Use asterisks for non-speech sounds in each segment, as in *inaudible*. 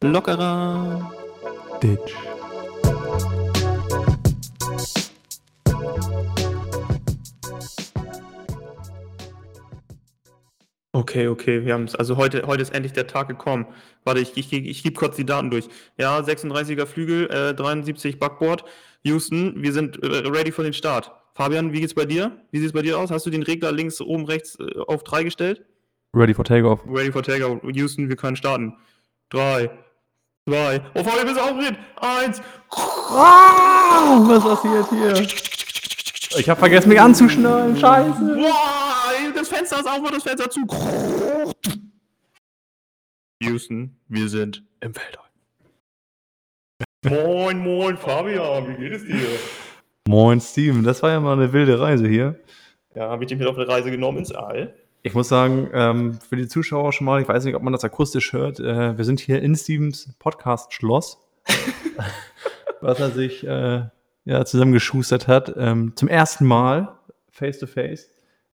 Lockerer Ditch. Okay, okay, wir haben es. Also heute, heute ist endlich der Tag gekommen. Warte, ich, ich, ich gebe kurz die Daten durch. Ja, 36er Flügel, äh, 73 Backboard. Houston, wir sind äh, ready für den Start. Fabian, wie geht's bei dir? Wie sieht es bei dir aus? Hast du den Regler links oben rechts äh, auf 3 gestellt? Ready for Takeoff. Ready for Takeoff. Houston, wir können starten. 3, 2, oh Fabian, bist du aufgeregt? 1. Ah, was passiert hier? Ich habe vergessen, mich anzuschnallen. Scheiße. Wow, das Fenster ist auf und das Fenster zu. Houston, wir sind im Weltall. Moin, moin, Fabian, wie geht es dir? Moin, Steven. Das war ja mal eine wilde Reise hier. Ja, habe ich dich mit auf eine Reise genommen ins All. Ich muss sagen, ähm, für die Zuschauer schon mal, ich weiß nicht, ob man das akustisch hört, äh, wir sind hier in Stevens Podcast-Schloss, *laughs* was er sich äh, ja, zusammengeschustert hat. Ähm, zum ersten Mal face to face.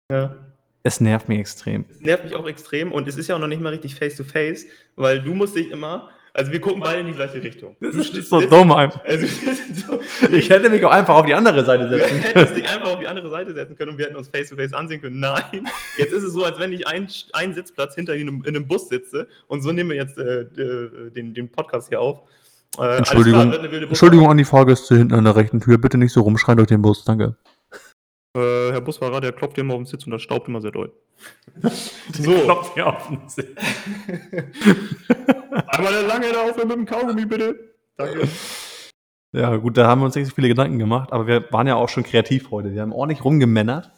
Ja. Es nervt mich extrem. Es nervt mich auch extrem und es ist ja auch noch nicht mal richtig face to face, weil du musst dich immer, also wir gucken beide in die gleiche Richtung. Das ist so dumm einfach. Also, *laughs* so, Ich hätte mich auch einfach auf die andere Seite Du setzen hättest können. dich einfach auf die andere Seite setzen können und wir hätten uns face to face ansehen können. Nein, jetzt ist es so, als wenn ich einen, einen Sitzplatz hinter in einem, in einem Bus sitze und so nehmen wir jetzt äh, äh, den, den Podcast hier auf. Äh, Entschuldigung, klar, Entschuldigung an die Fahrgäste hinten an der rechten Tür. Bitte nicht so rumschreien durch den Bus. Danke. Äh, Herr Busfahrer, der klopft immer auf den Sitz und das staubt immer sehr doll. *laughs* so, Klopft hier auf den Sitz. *laughs* einmal der lange da aufhören mit dem Kaugummi, bitte. Danke. Ja, gut, da haben wir uns nicht so viele Gedanken gemacht, aber wir waren ja auch schon kreativ heute. Wir haben ordentlich rumgemännert.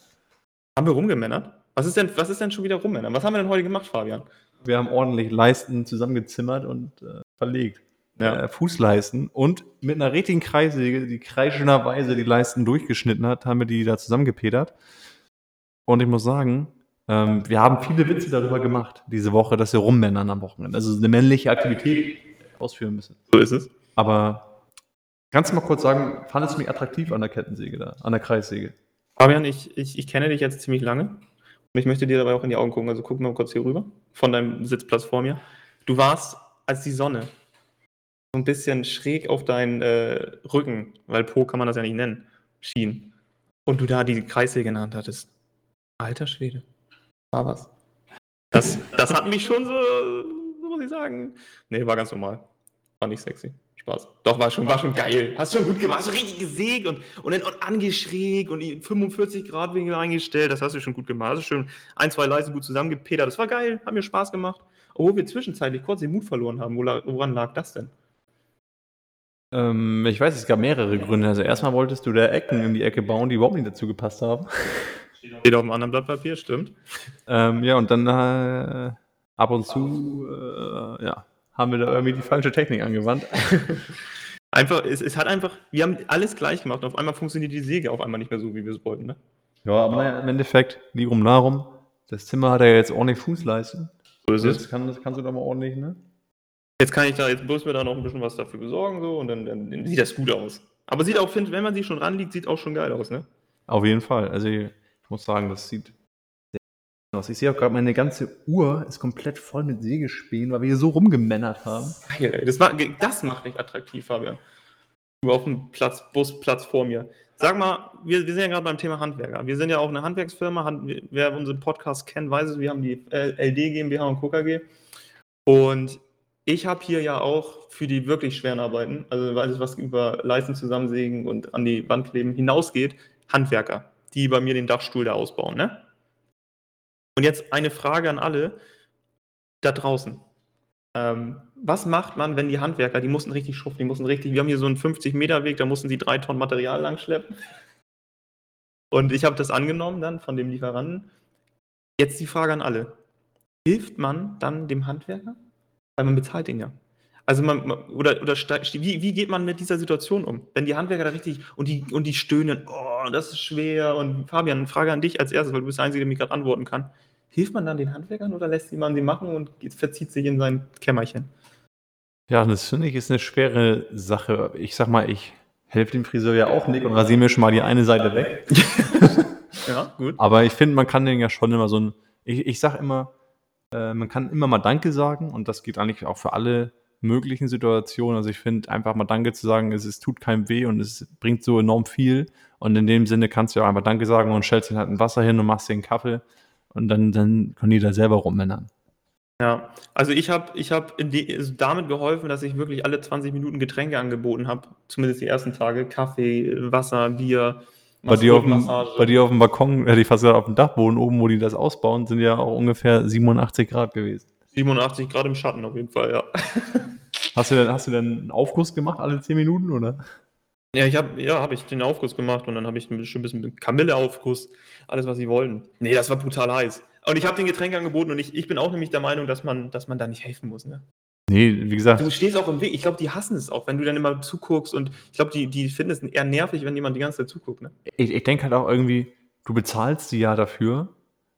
Haben wir rumgemännert? Was ist denn, was ist denn schon wieder rummännern? Was haben wir denn heute gemacht, Fabian? Wir haben ordentlich Leisten zusammengezimmert und äh, verlegt. Ja. Äh, Fußleisten und mit einer richtigen Kreissäge, die kreischenderweise die Leisten durchgeschnitten hat, haben wir die da zusammengepedert. Und ich muss sagen, ähm, wir haben viele Witze darüber gemacht, diese Woche, dass wir rummännern am Wochenende. Also eine männliche Aktivität ausführen müssen. So ist es. Aber kannst du mal kurz sagen, fandest du mich attraktiv an der Kettensäge da, an der Kreissäge? Fabian, ich, ich, ich kenne dich jetzt ziemlich lange und ich möchte dir dabei auch in die Augen gucken. Also guck mal kurz hier rüber, von deinem Sitzplatz vor mir. Du warst, als die Sonne so ein bisschen schräg auf deinen äh, Rücken, weil Po kann man das ja nicht nennen, schien. Und du da die Kreissäge Hand hattest. Alter Schwede. War was. Das, das hat mich schon so, so muss ich sagen. Nee, war ganz normal. War nicht sexy. Spaß. Doch, war schon, war schon geil. Hast schon gut gemacht. Hast schon richtig gesägt und, und dann und angeschrägt und die 45 Grad Winkel eingestellt. Das hast du schon gut gemacht. Hast du schon ein, zwei Leisten gut zusammengepedert. Das war geil. Hat mir Spaß gemacht. Obwohl wir zwischenzeitlich kurz den Mut verloren haben. Woran lag das denn? Ähm, ich weiß, es gab mehrere Gründe. Also erstmal wolltest du da Ecken in die Ecke bauen, die überhaupt nicht dazu gepasst haben. Steht auf einem anderen Blatt Papier, stimmt. Ähm, ja, und dann äh, ab und zu äh, ja, haben wir da irgendwie die falsche Technik angewandt. *laughs* Einfach, es, es hat einfach, wir haben alles gleich gemacht. Auf einmal funktioniert die Säge auf einmal nicht mehr so, wie wir es wollten. Ne? Ja, aber naja, im Endeffekt, lirum darum, das Zimmer hat ja jetzt ordentlich Fußleisten. So ist Das, kann, das kannst du doch mal ordentlich, ne? Jetzt kann ich da, jetzt bloß mir da noch ein bisschen was dafür besorgen, so, und dann, dann, sieht das gut aus. Aber sieht auch, find, wenn man sich schon ranliegt, sieht auch schon geil aus, ne? Auf jeden Fall. Also ich, muss sagen, das sieht sehr gut aus. Ich sehe auch gerade, meine ganze Uhr ist komplett voll mit Sägespänen, weil wir hier so rumgemännert haben. Geil. Das, war, das macht dich attraktiv, Fabian. Du auf dem Platz, Busplatz vor mir. Sag mal, wir, wir sind ja gerade beim Thema Handwerker. Wir sind ja auch eine Handwerksfirma. Hand, wer unseren Podcast kennt, weiß es. Wir haben die LD GmbH und KKG. Und ich habe hier ja auch für die wirklich schweren Arbeiten, also alles, was über Leisten zusammensägen und an die Wand kleben hinausgeht, Handwerker, die bei mir den Dachstuhl da ausbauen. Ne? Und jetzt eine Frage an alle da draußen. Ähm, was macht man, wenn die Handwerker, die mussten richtig schuften, die mussten richtig, wir haben hier so einen 50-Meter-Weg, da mussten sie drei Tonnen Material langschleppen. Und ich habe das angenommen dann von dem Lieferanten. Jetzt die Frage an alle. Hilft man dann dem Handwerker? Weil man bezahlt ihn ja. Also man, man oder, oder wie, wie geht man mit dieser Situation um? Wenn die Handwerker da richtig und die, und die stöhnen, oh, das ist schwer. Und Fabian, eine Frage an dich als erstes, weil du bist der Einzige, der mir gerade antworten kann. Hilft man dann den Handwerkern oder lässt man sie machen und verzieht sich in sein Kämmerchen? Ja, das finde ich ist eine schwere Sache. Ich sag mal, ich helfe dem Friseur ja auch nicht und rasiere mir schon mal die eine Seite weg. *laughs* Ja, gut. Aber ich finde, man kann den ja schon immer so ein, ich, ich sag immer, äh, man kann immer mal Danke sagen und das geht eigentlich auch für alle möglichen Situationen. Also ich finde, einfach mal Danke zu sagen, es, es tut keinem weh und es bringt so enorm viel. Und in dem Sinne kannst du ja auch einfach Danke sagen und stellst dir halt ein Wasser hin und machst dir einen Kaffee und dann, dann können die da selber rummännern. Ja, also ich habe ich hab also damit geholfen, dass ich wirklich alle 20 Minuten Getränke angeboten habe. Zumindest die ersten Tage. Kaffee, Wasser, Bier. Bei dir, auf dem, bei dir auf dem Balkon, hätte ich fast gesagt, auf dem Dachboden oben, wo die das ausbauen, sind ja auch ungefähr 87 Grad gewesen. 87 Grad im Schatten auf jeden Fall, ja. *laughs* Hast du denn, hast du denn einen Aufguss gemacht alle 10 Minuten, oder? Ja, ich habe ja, hab ich den Aufguss gemacht und dann habe ich ein bisschen, ein bisschen Kamilleaufguss, alles, was sie wollten. Nee, das war brutal heiß. Und ich habe den Getränk angeboten und ich, ich bin auch nämlich der Meinung, dass man, dass man da nicht helfen muss. Ne? Nee, wie gesagt, Du stehst auch im Weg. Ich glaube, die hassen es auch, wenn du dann immer zuguckst und ich glaube, die, die finden es eher nervig, wenn jemand die ganze Zeit zuguckt. Ne? ich, ich denke halt auch irgendwie, du bezahlst die ja dafür,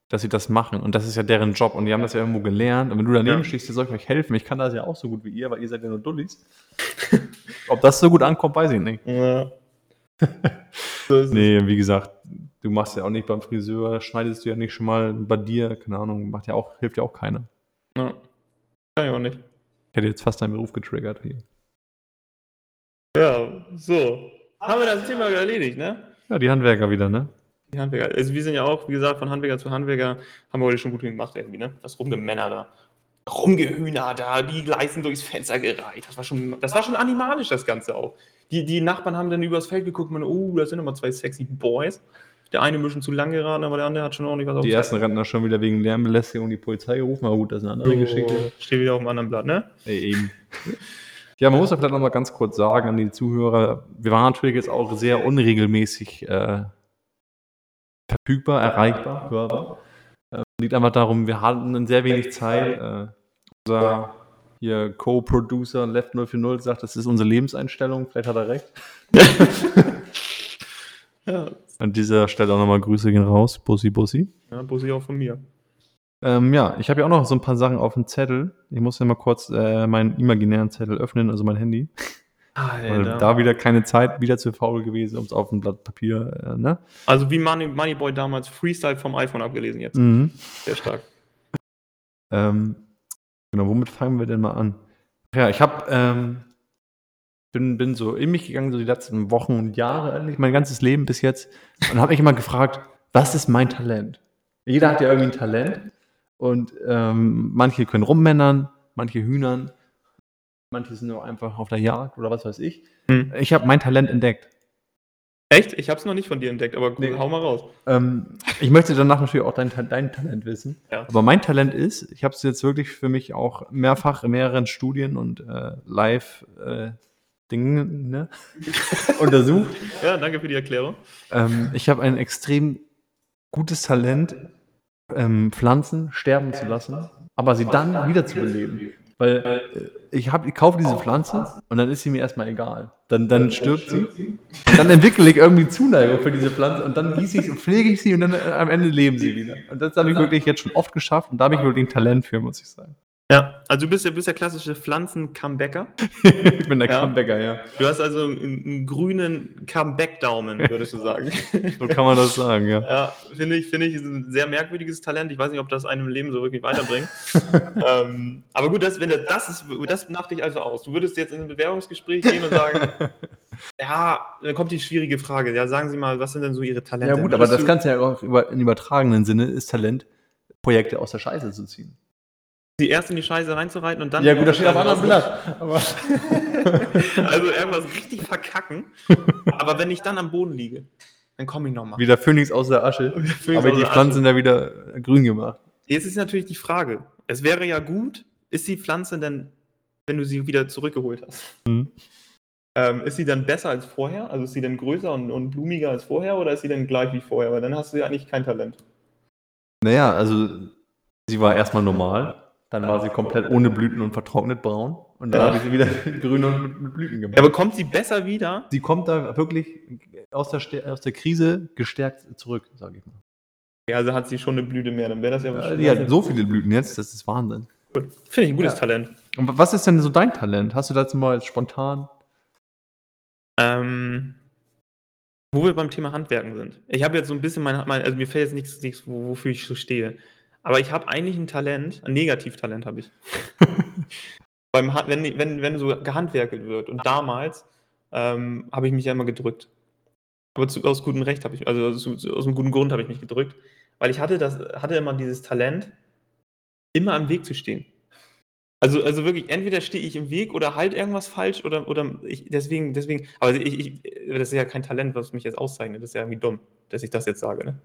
dass sie das machen. Und das ist ja deren Job. Und die haben das ja irgendwo gelernt. Und wenn du daneben Ja. stehst, soll ich euch helfen. Ich kann das ja auch so gut wie ihr, weil ihr seid ja nur Dullis. *laughs* Ob das so gut ankommt, weiß ich nicht. Ja. *laughs* so. Nee, wie gesagt, du machst ja auch nicht beim Friseur, schneidest du ja nicht schon mal bei dir, keine Ahnung, macht ja auch, hilft ja auch keiner. Ja. Kann ich auch nicht. Ich hätte jetzt fast deinen Beruf getriggert hier. Ja, so. Haben wir das Thema erledigt, ne? Ja, die Handwerker wieder, ne? Die Handwerker. Also wir sind ja auch, wie gesagt, von Handwerker zu Handwerker, haben wir heute schon gut gemacht irgendwie, ne? Das Rumgemänner da. Rumgehühner da, die Leisten durchs Fenster gereicht. Das war schon, das war schon animalisch, das Ganze auch. Die, die Nachbarn haben dann übers Feld geguckt und oh, da sind nochmal zwei sexy Boys. Der eine ein bisschen zu lang geraten, aber der andere hat schon ordentlich was auf Die ersten Rentner schon wieder wegen Lärmbelästigung die Polizei gerufen, aber gut, das ist eine andere Geschichte. Oh, Steht wieder auf dem anderen Blatt, ne? Ey, eben. Ja, man muss ja vielleicht noch mal ganz kurz sagen an die Zuhörer, wir waren natürlich jetzt auch sehr unregelmäßig äh, verfügbar, erreichbar, hörbar. Äh, liegt einfach darum, wir hatten sehr wenig Zeit. Äh, unser hier Co-Producer Left 040 sagt, das ist unsere Lebenseinstellung, vielleicht hat er recht. *laughs* *laughs* Ja, An dieser Stelle auch nochmal Grüße gehen raus, Bussi Bussi. ja Bussi auch von mir. Ähm, ja, ich habe ja auch noch so ein paar Sachen auf dem Zettel. Ich muss ja mal kurz äh, meinen imaginären Zettel öffnen, also mein Handy. Weil Alter. da wieder keine Zeit, wieder zu faul gewesen, um es auf ein Blatt Papier, äh, ne? Also wie Money, Moneyboy damals Freestyle vom iPhone abgelesen jetzt. Mhm. Sehr stark. Ähm, genau, womit fangen wir denn mal an? Ja, ich habe, ähm, bin, bin so in mich gegangen, so die letzten Wochen und Jahre, eigentlich mein ganzes Leben bis jetzt, und habe mich immer gefragt, was ist mein Talent? Jeder hat ja irgendwie ein Talent und ähm, manche können rummännern, manche hühnern, manche sind nur einfach auf der Jagd oder was weiß ich. Hm. Ich habe mein Talent entdeckt. Echt? Ich habe es noch nicht von dir entdeckt, aber cool, Nee. hau mal raus. Ähm, ich möchte danach natürlich auch dein, dein Talent wissen. Ja. Aber mein Talent ist, ich habe es jetzt wirklich für mich auch mehrfach in mehreren Studien und äh, Live-Dingen ne, *laughs* untersucht. Ja, danke für die Erklärung. Ähm, ich habe ein extrem gutes Talent, ähm, Pflanzen sterben zu lassen, aber sie dann wiederzubeleben. Weil äh, ich, hab, ich kaufe diese Pflanze und dann ist sie mir erstmal egal. Dann, dann stirbt sie. Dann entwickle ich irgendwie Zuneigung für diese Pflanze und dann gieße ich sie und pflege ich sie und dann äh, am Ende leben sie wieder. Und das habe ich wirklich jetzt schon oft geschafft und da habe ich wirklich ein Talent für, muss ich sagen. Ja, also du bist der, bist der klassische Pflanzen-Comebacker. *laughs* ich bin der Ja. Comebacker, ja. Du hast also einen, einen grünen Comeback-Daumen, würdest du sagen. So kann man das sagen, ja. ja, finde ich, finde ich, ist ein sehr merkwürdiges Talent. Ich weiß nicht, ob das einem im Leben so wirklich weiterbringt. *laughs* ähm, aber gut, das, wenn das, das ist, das macht dich also aus. Du würdest jetzt in ein Bewerbungsgespräch gehen und sagen, *laughs* ja, dann kommt die schwierige Frage. Ja, sagen Sie mal, was sind denn so Ihre Talente? Ja gut, aber das Ganze ja auch über, im übertragenen Sinne ist Talent, Projekte aus der Scheiße zu ziehen. Die erst in die Scheiße reinzureiten und dann. Ja gut, das steht auf einem anderen Blatt. *laughs* Also irgendwas richtig verkacken. aber wenn ich dann am Boden liege, dann komme ich nochmal. wie der Phönix aus der Asche. aber die Pflanzen da wieder grün gemacht. Jetzt ist natürlich die Frage. Es wäre ja gut, ist die Pflanze denn, wenn du sie wieder zurückgeholt hast, Mhm. ähm, ist sie dann besser als vorher? Also ist sie dann größer und, und blumiger als vorher oder ist sie dann gleich wie vorher? Weil dann hast du ja eigentlich kein Talent. Naja, also sie war erstmal normal, dann war sie komplett ohne Blüten und vertrocknet braun und dann Ja. habe ich sie wieder *laughs* grün und mit, Blüten gemacht. Ja, aber kommt sie besser wieder? sie kommt da wirklich aus der, aus der Krise gestärkt zurück, sage ich mal. Ja, also hat sie schon eine Blüte mehr, dann wäre das ja Ja, die hat so viele Blüten jetzt, das ist Wahnsinn. Gut. Finde ich ein gutes Ja. Talent. Und was ist denn so dein Talent? Hast du dazu mal spontan? Ähm, wo wir beim Thema Handwerken sind. Ich habe jetzt so ein bisschen mein, mein also mir fällt jetzt nichts, nichts wo, wofür ich so stehe. Aber ich habe eigentlich ein Talent, ein Negativtalent habe ich. *laughs* beim, wenn, wenn, wenn so gehandwerkelt wird. Und damals ähm, habe ich mich ja immer gedrückt. Aber zu, aus gutem Recht habe ich, also aus, aus einem guten Grund habe ich mich gedrückt. Weil ich hatte, das, hatte immer dieses Talent, immer am Weg zu stehen. Also, also wirklich, entweder stehe ich im Weg oder halt irgendwas falsch oder, oder ich, deswegen, deswegen, aber ich, ich, das ist ja kein Talent, was mich jetzt auszeichnet. Das ist ja irgendwie dumm, dass ich das jetzt sage, ne?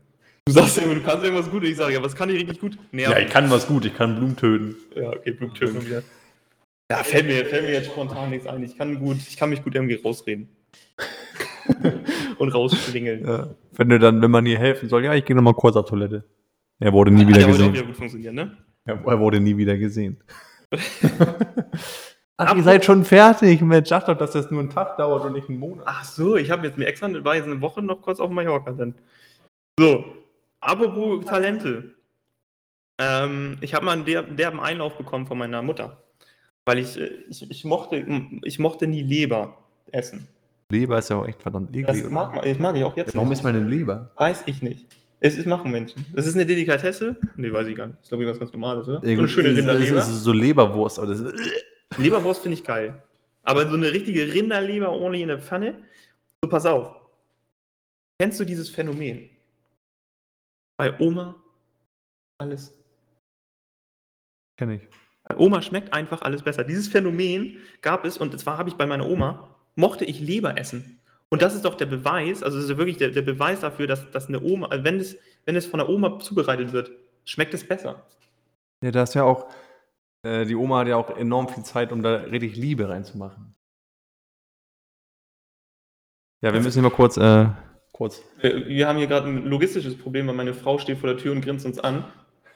Du sagst ja immer, du kannst irgendwas gut ich sage, ja, was kann ich richtig gut? Nee, Ja, ich kann was gut, ich kann Blumen töten. ja, okay, Bluttötung wieder. Ja, fällt mir, fällt mir jetzt spontan nichts ein. Ich kann gut, ich kann mich gut irgendwie rausreden. *laughs* und rausschlingeln. Ja. Wenn du dann, wenn man dir helfen soll, ja, ich gehe nochmal kurz auf Toilette. Er wurde nie wieder Hat ja gesehen. wieder gut funktioniert, ne? Ja, er wurde nie wieder gesehen. *laughs* Ach, ihr seid schon fertig. Mensch, sag doch, dass das nur einen Tag dauert und nicht einen Monat. Ach so, ich habe jetzt mir extra, war jetzt eine Woche noch kurz auf Mallorca dann. So, apropos Talente. Ähm, ich habe mal einen der, derben Einlauf bekommen von meiner Mutter. Weil ich, äh, ich, ich, mochte, ich mochte nie Leber essen. Leber ist ja auch echt verdammt eklig. Das mag, man- das mag ich auch jetzt Warum nicht. ist meine Leber? Weiß ich nicht. Es ist machen Menschen. Das ist eine Delikatesse? Nee, weiß ich gar nicht. Das ist glaube ich was ganz Normales, oder? So eine schöne ist- Rinderleber. es ist so Leberwurst, aber das Leberwurst finde ich geil. Aber so eine richtige Rinderleber ordentlich in der Pfanne. So, pass auf. Kennst du dieses Phänomen? Bei Oma alles. kenne ich. Bei Oma schmeckt einfach alles besser. Dieses Phänomen gab es, und zwar habe ich bei meiner Oma, mochte ich Leber essen. Und das ist doch der Beweis, also das ist wirklich der, der Beweis dafür, dass, dass eine Oma, also wenn es, wenn es von der Oma zubereitet wird, schmeckt es besser. Ja, da ist ja auch, äh, die Oma hat ja auch enorm viel Zeit, um da richtig Liebe reinzumachen. Ja, wir müssen hier mal kurz, äh, kurz. Wir, wir haben hier gerade ein logistisches Problem, weil meine Frau steht vor der Tür und grinst uns an.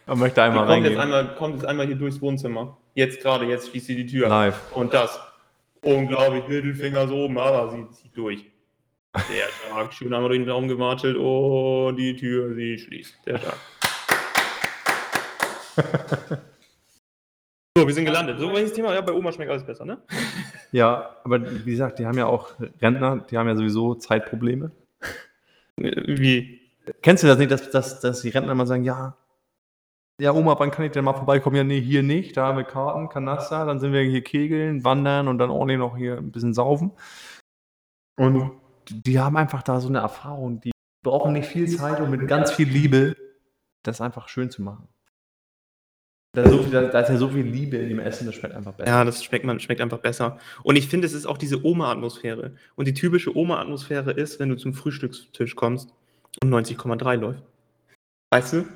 Man möchte Die einmal kommt jetzt, reingehen. einmal, kommt jetzt einmal hier durchs Wohnzimmer. Jetzt gerade, jetzt schließt sie die Tür. Live. Und das. Unglaublich, Mittelfinger so oben, aber sie zieht durch. Der Tag, schön einmal durch den Raum gemartelt und die Tür, sie schließt. Der Tag. *laughs* so, wir sind gelandet. So, welches Thema? Ja, bei Oma schmeckt alles besser, ne? Ja, aber wie gesagt, die haben ja auch Rentner, die haben ja sowieso Zeitprobleme. Wie? Kennst du das nicht, dass, dass, dass die Rentner mal sagen, ja, ja, Oma, wann kann ich denn mal vorbeikommen? Ja, nee, hier nicht, da haben wir Karten, Kanaster, dann sind wir hier kegeln, wandern und dann ordentlich noch hier ein bisschen saufen. Und die haben einfach da so eine Erfahrung, die brauchen nicht viel Zeit und mit ganz viel Liebe das einfach schön zu machen. Da ist, so viel, da ist ja so viel Liebe in dem Essen, das schmeckt einfach besser. Ja, das schmeckt, man, schmeckt einfach besser. Und ich finde, es ist auch diese Oma-Atmosphäre. Und die typische Oma-Atmosphäre ist, wenn du zum Frühstückstisch kommst und 90,3 läuft. Weißt du?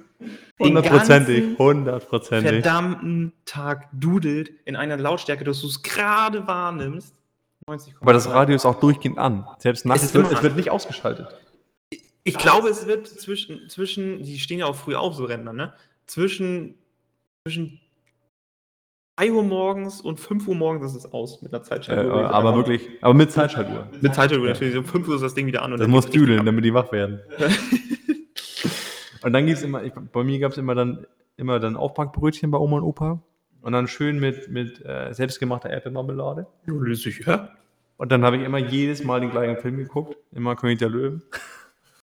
Hundertprozentig, ganzen hundertprozentig. verdammten Tag dudelt in einer Lautstärke, dass du es gerade wahrnimmst. 90,3. Aber das Radio ist auch durchgehend an. Selbst nachts, ist wird, immer es wird nicht ausgeschaltet. Ich glaube, es wird zwischen, zwischen, die stehen ja auch früh auf, so Rentner, ne? Zwischen, zwischen 3 Uhr morgens und 5 Uhr morgens ist es aus mit einer Äh, Zeitschaltuhr. aber wirklich, aber mit Zeitschaltuhr. Mit Zeitschaltuhr natürlich. Um 5 Uhr ist das Ding wieder an. Und Das dann muss düdeln, damit die wach werden. *laughs* Und dann gibt es immer, ich, bei mir gab es immer dann immer dann Aufbackbrötchen bei Oma und Opa. Und dann schön mit, mit äh, selbstgemachter Erdbeermarmelade. Ja, lösig, ja? Und dann habe ich immer jedes Mal den gleichen Film geguckt. Immer König der Löwen.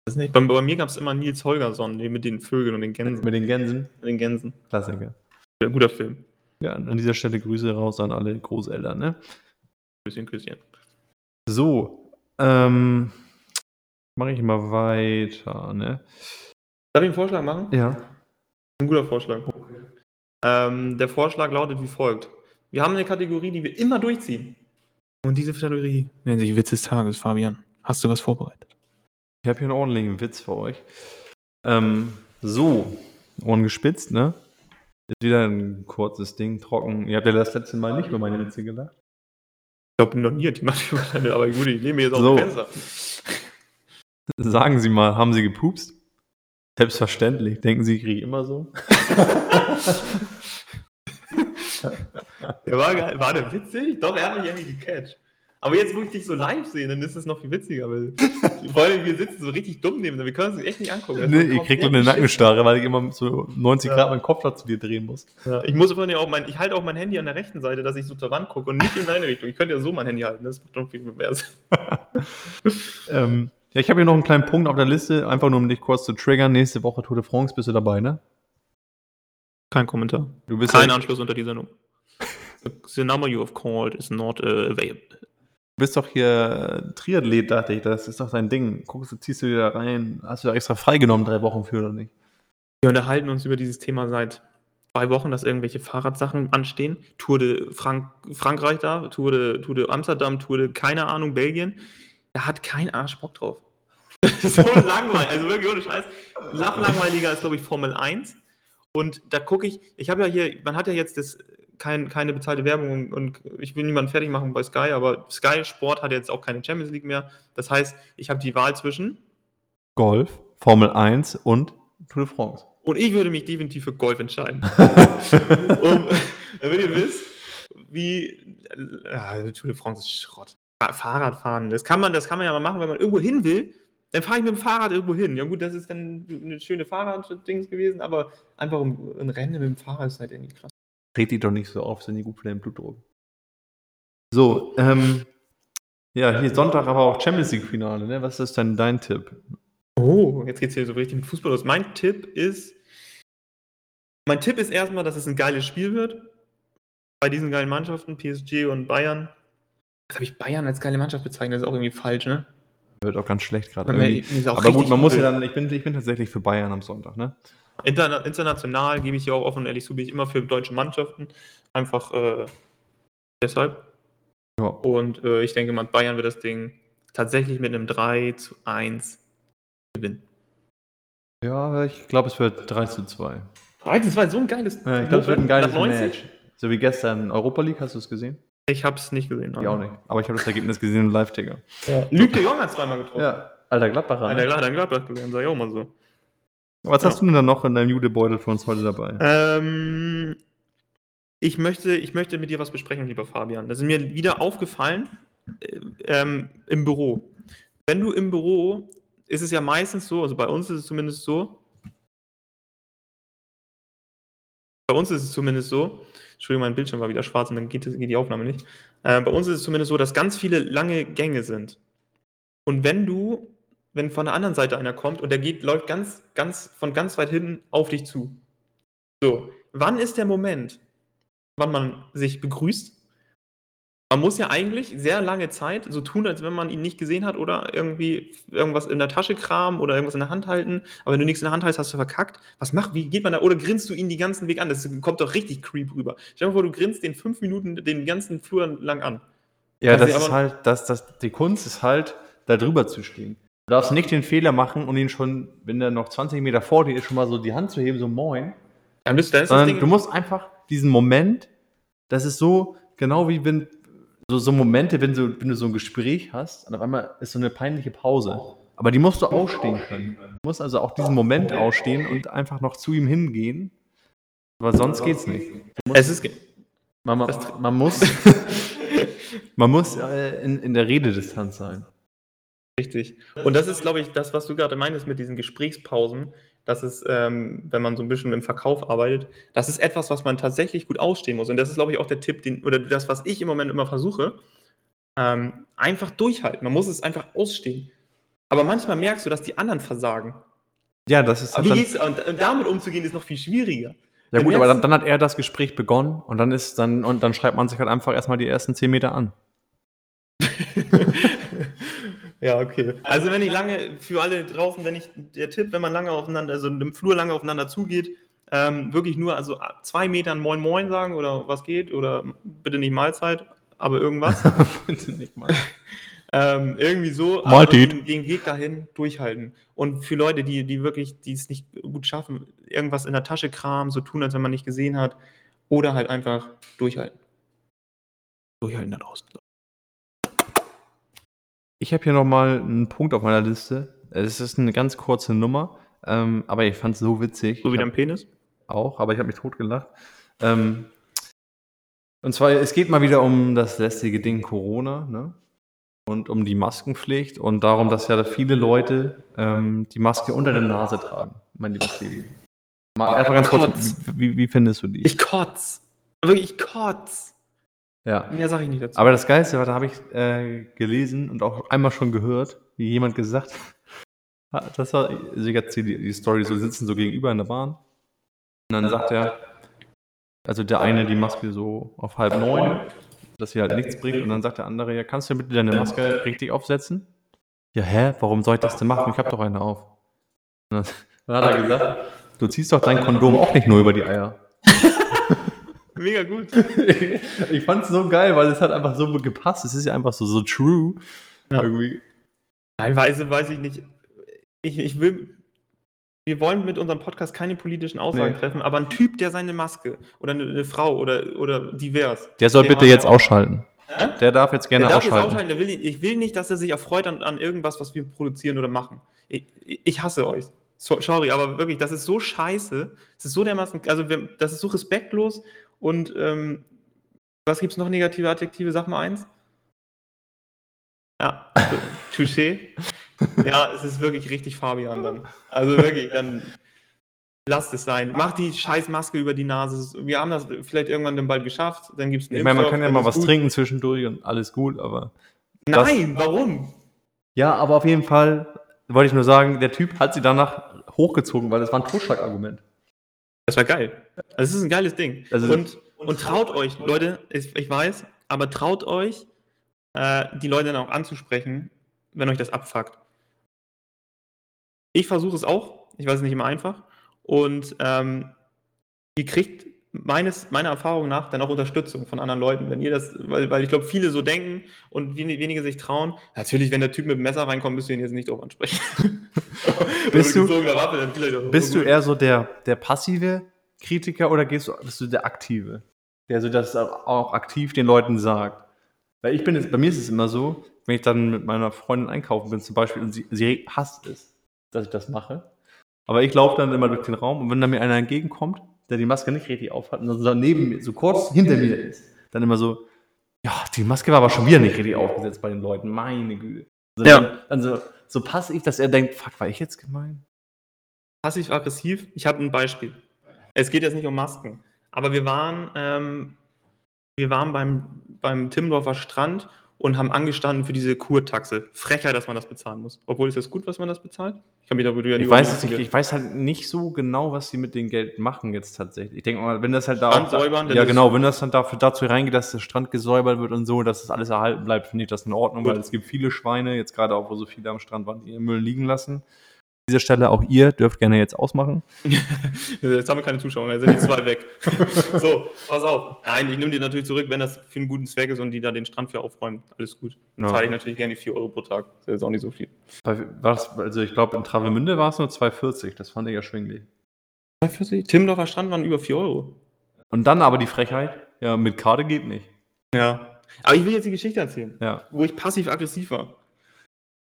Das nicht. Bei, bei mir gab es immer Nils Holgersson, den mit den Vögeln und den Gänsen. Mit den Gänsen. Mit den Gänsen. Klassiker. Ja, guter Film. Ja, an dieser Stelle Grüße raus an alle Großeltern. Ne? Küsschen, Küsschen. So, ähm, mache ich mal weiter. Ne? Darf ich einen Vorschlag machen? Ja. Ein guter Vorschlag. Ähm, der Vorschlag lautet wie folgt. Wir haben eine Kategorie, die wir immer durchziehen. Und diese Kategorie nennt sich Witz des Tages, Fabian. Hast du was vorbereitet? Ich habe hier einen ordentlichen Witz für euch. Ähm, so, Ohren gespitzt, ne? Ist wieder ein kurzes Ding, trocken. Ihr habt ja das letzte Mal nicht über meine Witze gelacht. Ich glaube, noch nie hat jemand *laughs* über deine, aber gut, ich nehme jetzt aus So. Fenster. Sagen Sie mal, haben Sie gepupst? Selbstverständlich. Denken Sie, ich kriege immer so? *laughs* Der war, geil. war der witzig? Doch, er hat mich irgendwie gecatcht. Aber jetzt, wo ich dich so live sehe, dann ist es noch viel witziger, weil vor allem wir sitzen so richtig dumm neben, wir können uns echt nicht angucken. Das Nee, ich krieg so eine. Nackenstarre, weil ich immer so 90 Ja. Grad meinen Kopf da zu dir drehen muss. Ja, ich muss vorhin ja auch mein, ich halte auch mein Handy an der rechten Seite, dass ich so zur Wand gucke und nicht in deine Richtung. Ich könnte ja so mein Handy halten, das macht schon viel mehr Sinn. *laughs* Ähm, ja, ich habe hier noch einen kleinen Punkt auf der Liste, einfach nur um dich kurz zu triggern. Nächste Woche Tour de France bist du dabei, ne? Kein Kommentar. Du bist Kein ja, Anschluss unter die Sendung. *laughs* The number you have called is not uh, available. Bist doch hier äh, Triathlet, dachte ich. Das ist doch dein Ding. Guckst du, ziehst du da rein. Hast du da extra freigenommen, drei Wochen für oder nicht? Wir unterhalten uns über dieses Thema seit zwei Wochen, dass irgendwelche Fahrradsachen anstehen. Tour de Frank Frankreich da, Tour de, Tour de Amsterdam, Tour de keine Ahnung, Belgien. Da hat kein Arsch Bock drauf. *laughs* so langweilig, also wirklich ohne Scheiß. Noch ist, glaube ich, Formel 1. Und da gucke ich, ich habe ja hier, man hat ja jetzt das, kein, keine bezahlte Werbung und ich will niemanden fertig machen bei Sky, aber Sky Sport hat jetzt auch keine Champions League mehr. Das heißt, ich habe die Wahl zwischen Golf, Formel 1 und Tour de France. Und ich würde mich definitiv für Golf entscheiden. *laughs* um, damit ihr wisst, wie. Ja, Tour de France ist Schrott. Fa- Fahrradfahren, das kann, man, das kann man ja mal machen, wenn man irgendwo hin will. Dann fahre ich mit dem Fahrrad irgendwo hin. Ja, gut, das ist dann eine schöne Fahrraddings gewesen, aber einfach ein Rennen mit dem Fahrrad ist halt irgendwie krass. Red die doch nicht so auf, sind die gut für deinen Blutdruck. So, ähm, ja, hier Sonntag aber auch Champions League-Finale, ne? Was ist denn dein Tipp? Oh, jetzt geht's hier so richtig mit Fußball los. Mein Tipp ist. Mein Tipp ist erstmal, dass es ein geiles Spiel wird. Bei diesen geilen Mannschaften, PSG und Bayern. Das habe ich Bayern als geile Mannschaft bezeichnet, das ist auch irgendwie falsch, ne? Wird auch ganz schlecht gerade. Aber gut, man muss ja dann, ich bin, ich bin tatsächlich für Bayern am Sonntag, ne? Interna international gebe ich ja auch offen und ehrlich zu, bin ich immer für deutsche Mannschaften. Einfach äh, deshalb. Ja. Und äh, ich denke mal, Bayern wird das Ding tatsächlich mit einem 3 zu 1 gewinnen. Ja, ich glaube, es wird 3 zu 2. 3 zu 2, so ein geiles. Ja, ich glaube, es wird ein geiles Nach 90? Match. So wie gestern Europa League, hast du es gesehen? Ich habe es nicht gesehen. Ich auch nicht. Aber ich habe das Ergebnis gesehen im Live-Ticker. Ja. Luke de Jong hat zweimal getroffen. Ja, alter Gladbacher. Alter, Ne? klar, dann Gladbach gesehen, sag ich auch mal so. Was hast du denn dann noch in deinem Judebeutel für uns heute dabei? Ähm, ich, möchte, ich möchte mit dir was besprechen, lieber Fabian. Das ist mir wieder aufgefallen äh, ähm, im Büro. Wenn du im Büro, ist es ja meistens so, also bei uns ist es zumindest so, bei uns ist es zumindest so, Entschuldigung, mein Bildschirm war wieder schwarz und dann geht, geht die Aufnahme nicht. Äh, bei uns ist es zumindest so, dass ganz viele lange Gänge sind. Und wenn du, wenn von der anderen Seite einer kommt und der geht, läuft ganz, ganz, von ganz weit hinten auf dich zu. So, wann ist der Moment, wann man sich begrüßt? Man muss ja eigentlich sehr lange Zeit so tun, als wenn man ihn nicht gesehen hat oder irgendwie irgendwas in der Tasche kramen oder irgendwas in der Hand halten. Aber wenn du nichts in der Hand hältst, hast du verkackt. Was macht, wie geht man da? Oder grinst du ihn den ganzen Weg an? Das kommt doch richtig creep rüber. Stell dir vor, du grinst den fünf Minuten den ganzen Flur lang an. Ja, Also, das ist halt, das, das, die Kunst ist halt, da drüber zu stehen. Du darfst nicht den Fehler machen und ihn schon, wenn der noch 20 Meter vor dir ist, schon mal so die Hand zu heben, so moin. Dann bist, dann ist das Ding, du musst einfach diesen Moment, das ist so, genau wie wenn, so, so Momente, wenn, so, wenn du so ein Gespräch hast und auf einmal ist so eine peinliche Pause. Aber die musst du ausstehen können. Du musst also auch diesen Moment ausstehen und einfach noch zu ihm hingehen. Aber sonst geht's nicht. es ist, Man, man, man muss, *laughs* man muss äh, in, in der Rededistanz sein. Richtig. Und das ist, glaube ich, das, was du gerade meintest mit diesen Gesprächspausen. Das ist, ähm, wenn man so ein bisschen im Verkauf arbeitet, das ist etwas, was man tatsächlich gut ausstehen muss. Und das ist, glaube ich, auch der Tipp, den, oder das, was ich im Moment immer versuche. Ähm, einfach durchhalten. Man muss es einfach ausstehen. Aber manchmal merkst du, dass die anderen versagen. Ja, das ist Aber wie geht's, und, und damit umzugehen, ist noch viel schwieriger. ja gut, aber dann, dann hat er das Gespräch begonnen und dann ist dann und dann schreibt man sich halt einfach erstmal die ersten 10 Meter an. *laughs* ja, okay. Also wenn ich lange, für alle draußen, wenn ich, der Tipp, wenn man lange aufeinander, also im Flur lange aufeinander zugeht, ähm, wirklich nur, also zwei Metern Moin Moin sagen oder was geht oder bitte nicht Mahlzeit, aber irgendwas. *laughs* Bitte nicht mal. *laughs* ähm, irgendwie so, Mahlzeit. den Weg dahin durchhalten. Und für Leute, die, die wirklich, die es nicht gut schaffen, irgendwas in der Tasche kramen, so tun, als wenn man nicht gesehen hat, oder halt einfach durchhalten. Durchhalten da draußen. Ich habe hier nochmal einen Punkt auf meiner Liste. Es ist eine ganz kurze Nummer, ähm, aber ich fand es so witzig. So wie dein Penis? auch, aber ich habe mich totgelacht. Ähm, und zwar, es geht mal wieder um das lästige Ding Corona. Ne? und um die Maskenpflicht und darum, dass ja viele Leute ähm, die Maske unter der Nase tragen, mein lieber Stevie. Mal einfach ganz kurz, wie, wie findest du die? Ich kotz. Wirklich, ich kotz. Ja. Mehr sage ich nicht dazu. Aber das Geilste war, da habe ich äh, gelesen und auch einmal schon gehört, wie jemand gesagt *laughs* hat, das war, also ich erzähle die, die Story, so sitzen so gegenüber in der Bahn. Und dann sagt er, also der eine die Maske so auf halb neun, dass sie halt nichts bringt. Und dann sagt der andere, ja, kannst du bitte deine Maske richtig aufsetzen? Ja, hä? Warum soll ich das denn machen? Ich habe doch eine auf. Und dann, dann *laughs* hat er gesagt, du ziehst doch dein Kondom auch nicht nur über die Eier. Mega gut. *laughs* ich fand's so geil, weil es hat einfach so gepasst. Es ist ja einfach so, so true. Ja. Irgendwie. Teilweise weiß ich nicht. Ich, ich will. Wir wollen mit unserem Podcast keine politischen Aussagen Nee. treffen, aber ein Typ, der seine Maske oder eine, eine Frau oder, oder divers. Der soll bitte jetzt ausschalten. Hä? Der darf jetzt gerne Der darf ausschalten. ausschalten. Der will, ich will nicht, dass er sich erfreut an, an irgendwas, was wir produzieren oder machen. Ich, ich hasse euch. So, sorry, aber wirklich, das ist so scheiße. Es ist so dermaßen, also das ist so respektlos und ähm, was gibt es noch negative Adjektive? Sag mal eins. Ja, *laughs* Touché. Ja, es ist wirklich richtig Fabian dann. Also wirklich, dann lasst es sein. Mach die scheiß Maske über die Nase. Wir haben das vielleicht irgendwann dann bald geschafft. Dann gibt es Ich meine, man kann ja mal was trinken zwischendurch und alles gut, aber. das- Nein, warum? Ja, aber auf jeden Fall wollte ich nur sagen, der Typ hat sie danach hochgezogen, weil das war ein Totschlagargument. Das war geil. Das ist ein geiles Ding. Also- und, und traut euch, Leute, ich, ich weiß, aber traut euch, äh, die Leute dann auch anzusprechen, wenn euch das abfuckt. Ich versuche es auch. Ich weiß es nicht immer einfach. Und ähm, ihr kriegt meines, meiner Erfahrung nach dann auch Unterstützung von anderen Leuten, wenn ihr das, weil, weil ich glaube, viele so denken und wen- wenige sich trauen. Natürlich, wenn der Typ mit dem Messer reinkommt, müsst ihr ihn jetzt nicht drauf ansprechen. *laughs* Bist du- Waffe, Bist du eher so der, der passive Kritiker oder gehst du, bist du der aktive? Der so das auch aktiv den Leuten sagt? Weil ich bin jetzt, bei mir ist es immer so, wenn ich dann mit meiner Freundin einkaufen bin zum Beispiel und sie, sie hasst es, dass ich das mache. Aber ich laufe dann immer durch den Raum und wenn dann mir einer entgegenkommt, der die Maske nicht richtig aufhat und dann so neben mir, so kurz hinter mir ist, dann immer so, ja, die Maske war aber schon wieder nicht richtig aufgesetzt bei den Leuten, meine Güte. Also Ja. Dann, dann so, so passiv, dass er denkt, fuck, war ich jetzt gemein? passiv-aggressiv. Ich habe ein Beispiel. Es geht jetzt nicht um Masken, aber wir waren, ähm, wir waren beim, beim Timmendorfer Strand und haben angestanden für diese Kurtaxe. Frechheit, dass man das bezahlen muss. Obwohl ist das gut, was man das bezahlt? Ich kann mich darüber ja Ich weiß, nicht, ich weiß halt nicht so genau, was sie mit dem Geld machen jetzt tatsächlich. Ich denke mal, wenn das halt da Strand säubern, ja genau, wenn das dann dafür dazu reingeht, dass der Strand gesäubert wird und so, dass das alles erhalten bleibt, finde ich das in Ordnung, Gut. weil es gibt viele Schweine, jetzt gerade auch, wo so viele am Strand waren, die ihren Müll liegen lassen. An dieser Stelle auch ihr dürft gerne jetzt ausmachen. *laughs* Jetzt haben wir keine Zuschauer, jetzt sind die zwei weg. *laughs* so, pass auf. Nein, ich nehme die natürlich zurück, wenn das für einen guten Zweck ist und die da den Strand für aufräumen. Alles gut. Dann Ja. zahle ich natürlich gerne die 4 Euro pro Tag. Das ist jetzt auch nicht so viel. Was, also ich glaube, in Travemünde war es nur 2,40, das fand ich erschwinglich. 2,40? Timmendorfer Strand waren über 4 Euro. Und dann aber die Frechheit, ja, mit Karte geht nicht. Ja. Aber ich will jetzt die Geschichte erzählen. Ja. wo ich passiv-aggressiv war.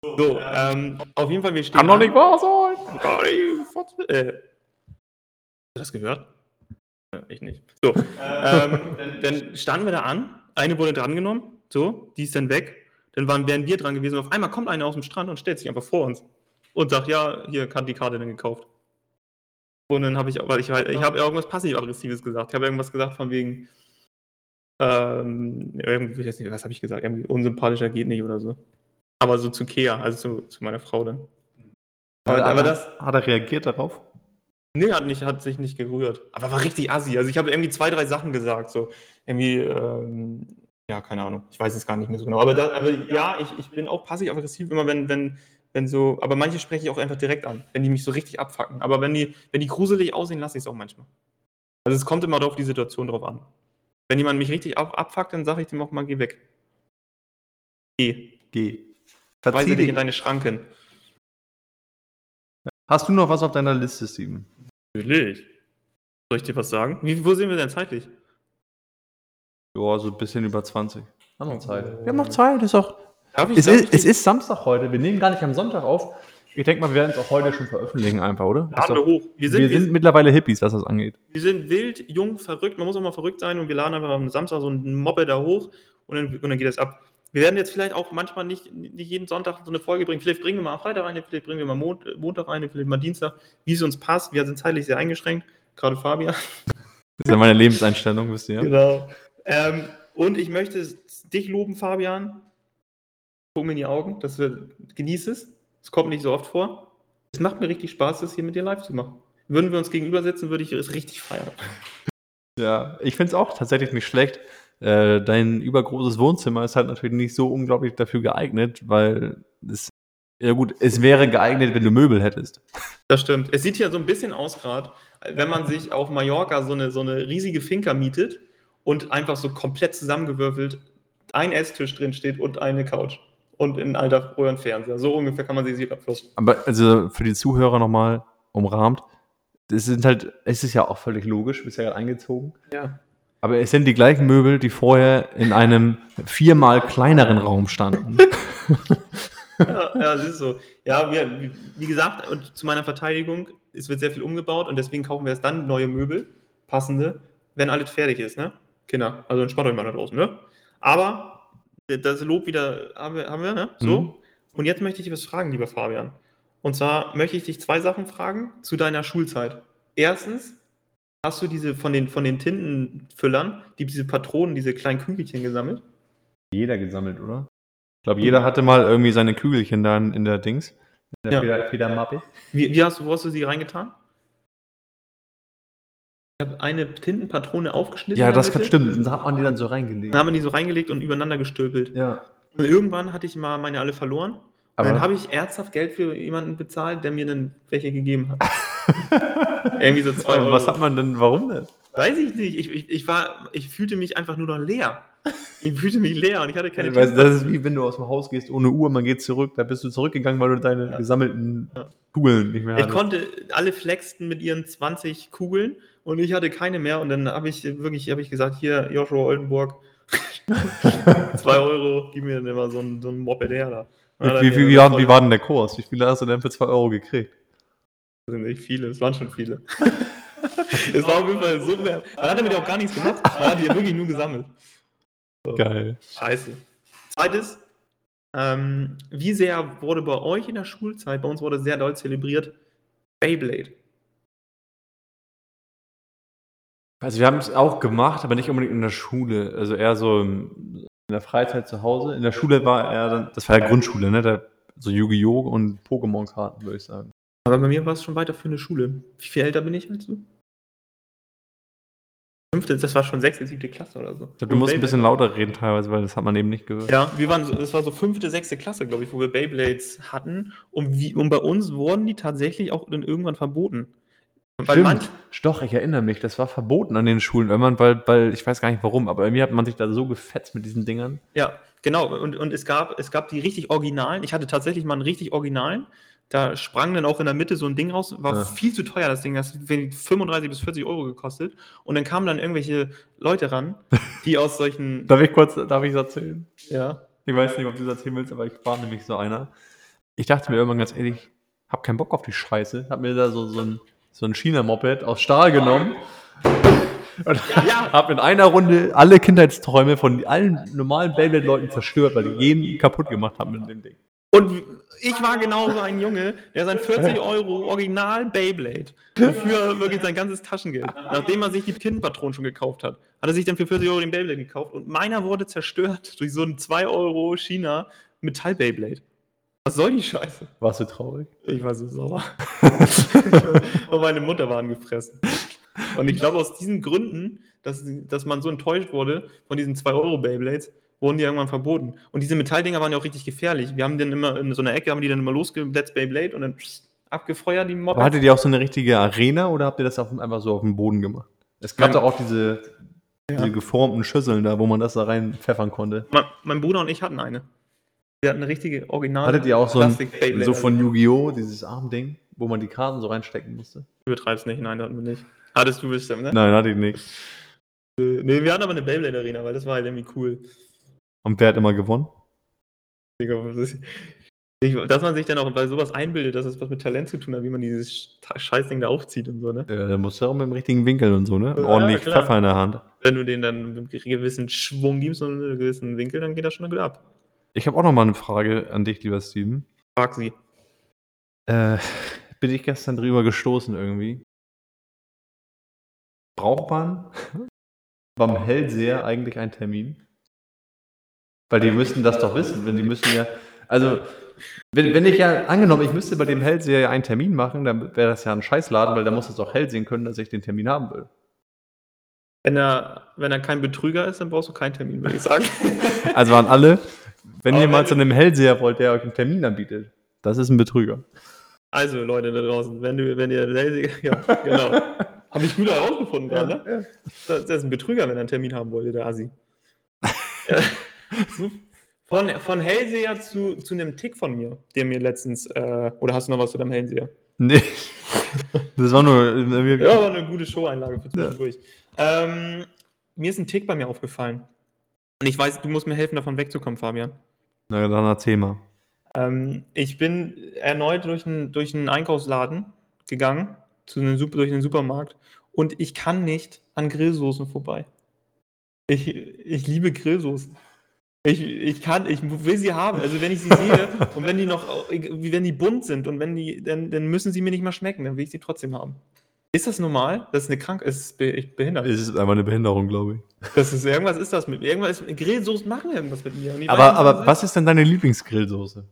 So, ähm, auf jeden Fall, wir stehen. Kann doch an- nicht wahr sein! Äh, Hast du das gehört? Ich nicht. So, ähm, dann, dann standen wir da an, eine wurde drangenommen, so, die ist dann weg, dann waren, wären wir dran gewesen und auf einmal kommt einer aus dem Strand und stellt sich einfach vor uns und sagt, ja, hier hat die Karte dann gekauft. Und dann habe ich, weil ich, ich habe irgendwas passiv-aggressives gesagt. Ich habe irgendwas gesagt von wegen, ähm, irgendwie, ich weiß nicht, was habe ich gesagt? Irgendwie unsympathischer geht nicht oder so. Aber so zu Kea, also zu, zu meiner Frau dann. Aber, aber das, Hat er reagiert darauf? Nee, hat, nicht, hat sich nicht gerührt. Aber war richtig assi. Also ich habe irgendwie zwei, drei Sachen gesagt. So irgendwie, ähm, ja, keine Ahnung. Ich weiß es gar nicht mehr so genau. Aber, da, aber ja, ich, ich bin auch passiv-aggressiv, immer wenn, wenn, wenn so, aber manche spreche ich auch einfach direkt an, wenn die mich so richtig abfacken. Aber wenn die, wenn die gruselig aussehen, lasse ich es auch manchmal. Also es kommt immer auf die Situation drauf an. Wenn jemand mich richtig ab, abfuckt, dann sage ich dem auch mal, geh weg. Geh. Geh. Weise Verzieh dich in deine Schranken. Hast du noch was auf deiner Liste, Steven? Natürlich. Soll ich dir was sagen? Wie, wo sind wir denn zeitlich? Ja, so ein bisschen über 20. Haben noch Zeit. Wir haben noch Zeit, ist auch. Darf ich, Es darf ist, ich es ist Samstag heute. Wir nehmen gar nicht am Sonntag auf. Ich denke mal, wir werden es auch heute schon veröffentlichen, einfach, oder? Laden wir doch, hoch. Wir sind, wir wir, sind mittlerweile Hippies, was das angeht. wir sind wild, jung, verrückt. Man muss auch mal verrückt sein und wir laden einfach am Samstag so einen Mobbe da hoch und dann, und dann geht das ab. Wir werden jetzt vielleicht auch manchmal nicht, nicht jeden Sonntag so eine Folge bringen. Vielleicht bringen wir mal am Freitag eine, vielleicht bringen wir mal Mont Montag eine, vielleicht mal Dienstag, wie es uns passt. Wir sind zeitlich sehr eingeschränkt, gerade Fabian. Das ist ja meine Lebenseinstellung, wisst ihr. Genau. Ähm, und ich möchte dich loben, Fabian. Guck mir in die Augen, dass wir genieß es. Es kommt nicht so oft vor. Es macht mir richtig Spaß, das hier mit dir live zu machen. Würden wir uns gegenüber sitzen, würde ich es richtig feiern. Ja, ich finde es auch tatsächlich nicht schlecht. Äh, dein übergroßes Wohnzimmer ist halt natürlich nicht so unglaublich dafür geeignet, weil es, ja gut, es wäre geeignet, wenn du Möbel hättest. Das stimmt. Es sieht hier so ein bisschen aus gerade, wenn man sich auf Mallorca so eine, so eine riesige Finca mietet und einfach so komplett zusammengewürfelt ein Esstisch drin steht und eine Couch und ein alter Röhrenfernseher. So ungefähr kann man sich hier vorstellen. Aber also für die Zuhörer nochmal umrahmt, das sind halt, es ist ja auch völlig logisch, bist ja gerade eingezogen. Ja. Aber es sind die gleichen Möbel, die vorher in einem viermal kleineren Raum standen. *laughs* ja, ja, das ist so. Ja, wir, wie, gesagt, und zu meiner Verteidigung, es wird sehr viel umgebaut und deswegen kaufen wir erst dann neue Möbel, passende, wenn alles fertig ist, ne? Kinder, also entspannt euch mal da draußen, ne? Aber das Lob wieder haben wir, haben wir ne? So. Mhm. Und jetzt möchte ich dich was fragen, lieber Fabian. Und zwar möchte ich dich zwei Sachen fragen zu deiner Schulzeit. Erstens, hast du diese von den, von den Tintenfüllern, die diese Patronen, diese kleinen Kügelchen gesammelt? Jeder gesammelt, oder? Ich glaube, jeder hatte mal irgendwie seine Kügelchen da in, der Dings. In der Ja. Feder- Federmappe. Wie, wie hast du, wo hast du sie reingetan? Ich habe eine Tintenpatrone aufgeschnitten. Ja, das kann Mitte. stimmen. Da hat man die dann so reingelegt. Dann haben wir die so reingelegt und übereinander gestülpelt. Ja. Und irgendwann hatte ich mal meine alle verloren. Aber- dann habe ich ernsthaft Geld für jemanden bezahlt, der mir dann welche gegeben hat. *laughs* Irgendwie so zwei Euro. Was hat man denn, warum denn? Weiß ich nicht. Ich, ich, ich, war, ich fühlte mich einfach nur noch leer. Ich fühlte mich leer und ich hatte keine Weißt, das ist wie wenn du aus dem Haus gehst ohne Uhr, man geht zurück, da bist du zurückgegangen, weil du deine Ja. gesammelten Ja. Kugeln nicht mehr Ich hattest. konnte, alle flexten mit ihren 20 Kugeln und ich hatte keine mehr. Und dann habe ich wirklich hab ich gesagt: Hier, Joshua Oldenburg, *laughs* 2 Euro, gib mir dann immer so ein, so ein Moped her. Da. Dann wie, wie, wie, war, wie war denn der Kurs? Wie viele hast du denn für 2 Euro gekriegt? Das sind nicht viele, es waren schon viele. *laughs* es war auf jeden Fall so mehr. Man hat damit auch gar nichts gemacht. Man hat die wirklich nur gesammelt. So. Geil. Scheiße. Zweites, ähm, wie sehr wurde bei euch in der Schulzeit, bei uns wurde sehr doll zelebriert, Beyblade. Also wir haben es auch gemacht, aber nicht unbedingt in der Schule. Also eher so im, in der Freizeit zu Hause. In der Schule war er dann, das war ja Grundschule, ne? Da, so Yu-Gi-Oh! und Pokémon-Karten, würde ich sagen. Aber bei mir war es schon weiter für eine Schule. Wie viel älter bin ich als du? Fünfte, das war schon sechste, siebte Klasse oder so. Ich glaub, du musst ein bisschen lauter reden teilweise, weil das hat man eben nicht gehört. Ja, wir waren so, das war so fünfte, sechste Klasse, glaube ich, wo wir Beyblades hatten. Und, wie, und bei uns wurden die tatsächlich auch dann irgendwann verboten. Weil Stimmt. Doch, ich erinnere mich, das war verboten an den Schulen, man, weil, weil, ich weiß gar nicht warum, aber irgendwie hat man sich da so gefetzt mit diesen Dingern. Ja, genau. Und, und es, gab, es gab die richtig originalen. Ich hatte tatsächlich mal einen richtig originalen. Da sprang dann auch in der Mitte so ein Ding raus. War Ja. viel zu teuer, das Ding. Das hat 35 bis 40 Euro gekostet. Und dann kamen dann irgendwelche Leute ran, *laughs* die aus solchen. Darf ich kurz, darf ich erzählen? ja. Ich weiß nicht, ob du das erzählen willst, aber ich war nämlich so einer. Ich dachte mir irgendwann ganz ehrlich, hab keinen Bock auf die Scheiße. Hab mir da so, so ein, so ein China-Moped aus Stahl genommen. Und Ja. hab in einer Runde alle Kindheitsträume von allen normalen Beyblade-Leuten zerstört, weil die jeden kaputt gemacht haben mit dem Ding. Und ich war genauso ein Junge, der sein 40 Euro Original Beyblade für wirklich sein ganzes Taschengeld, nachdem er sich die Tintenpatronen schon gekauft hat, hat er sich dann für 40 Euro den Beyblade gekauft und meiner wurde zerstört durch so einen 2 Euro China Metall Beyblade. Was soll die Scheiße? Warst du traurig? Ich war so sauer. *laughs* und meine Mutter war angefressen. Und ich glaube, aus diesen Gründen, dass, dass man so enttäuscht wurde von diesen 2 Euro Beyblades, wurden die irgendwann verboten. Und diese Metalldinger waren ja auch richtig gefährlich. Wir haben dann immer in so einer Ecke, haben die dann immer losgesetzt, Beyblade, und dann abgefeuert die Mopeds. hattet ihr auch so eine richtige Arena oder habt ihr das auf, einfach so auf dem Boden gemacht? Es gab doch auch diese, Ja. diese geformten Schüsseln da, wo man das da rein pfeffern konnte. mein, mein Bruder und ich hatten eine. Wir hatten eine richtige Original. Hattet ihr auch so ein, so von Yu-Gi-Oh!, dieses Armding, wo man die Karten so reinstecken musste? Du betreibst nicht, nein, hatten wir nicht. Hattest du bestimmt, ne? Nein, hatte ich nicht. Nee, wir hatten aber eine Beyblade-Arena, weil das war halt irgendwie cool. Und wer hat immer gewonnen? Ich, dass man sich dann auch bei sowas einbildet, dass es was mit Talent zu tun hat, wie man dieses Sch- Scheißding da aufzieht und so, ne? Ja, da musst du auch mit dem richtigen Winkel und so, ne? Ja, Ordentlich klar. Pfeffer in der Hand. Wenn du den dann mit einem gewissen Schwung gibst und einen gewissen Winkel, dann geht das schon gut ab. Ich habe auch noch mal eine Frage an dich, lieber Steven. Frag sie. Äh, bin ich gestern drüber gestoßen irgendwie. Braucht man *laughs* beim Hellseher eigentlich einen Termin? Weil die müssten das doch wissen, wenn die müssen ja, also wenn, wenn ich ja, angenommen, ich müsste bei dem Hellseher ja einen Termin machen, dann wäre das ja ein Scheißladen, weil da muss es doch hell sehen können, dass ich den Termin haben will. Wenn er, wenn er kein Betrüger ist, dann brauchst du keinen Termin, würde ich sagen. *laughs* Also an alle, wenn Aber ihr mal zu einem Hellseher wollt, der euch einen Termin anbietet, das ist ein Betrüger. Also, Leute da draußen, wenn, du, wenn ihr. *laughs* Ja, genau. *laughs* Habe ich gut herausgefunden gerade, ne? Das, das ist ein Betrüger, wenn er einen Termin haben wollte, der Assi. *laughs* Ja. von, von Hellseher zu, zu einem Tick von mir, der mir letztens. Äh, oder hast du noch was zu deinem Hellseher? Nee. Das war nur. Ja, war eine gute Show-Einlage für zwischendurch. Ähm, mir ist ein Tick bei mir aufgefallen. Und ich weiß, du musst mir helfen, davon wegzukommen, Fabian. Na, dann erzähl mal. Ähm, ich bin erneut durch einen, durch einen Einkaufsladen gegangen, zu einem, durch einen Supermarkt, und ich kann nicht an Grillsoßen vorbei. Ich, ich liebe Grillsoßen. Ich, ich kann, ich will sie haben. Also wenn ich sie sehe *laughs* und wenn die noch, wie wenn die bunt sind und wenn die, dann, dann müssen sie mir nicht mal schmecken, dann will ich sie trotzdem haben. Ist das normal? Das ist eine Krankheit, ist be ich behindert. Es ist einfach eine Behinderung, glaube ich. Das ist irgendwas ist das mit mir. Irgendwas Grillsoßen machen irgendwas mit mir. Ich Aber, aber was ist denn deine Lieblingsgrillsoße?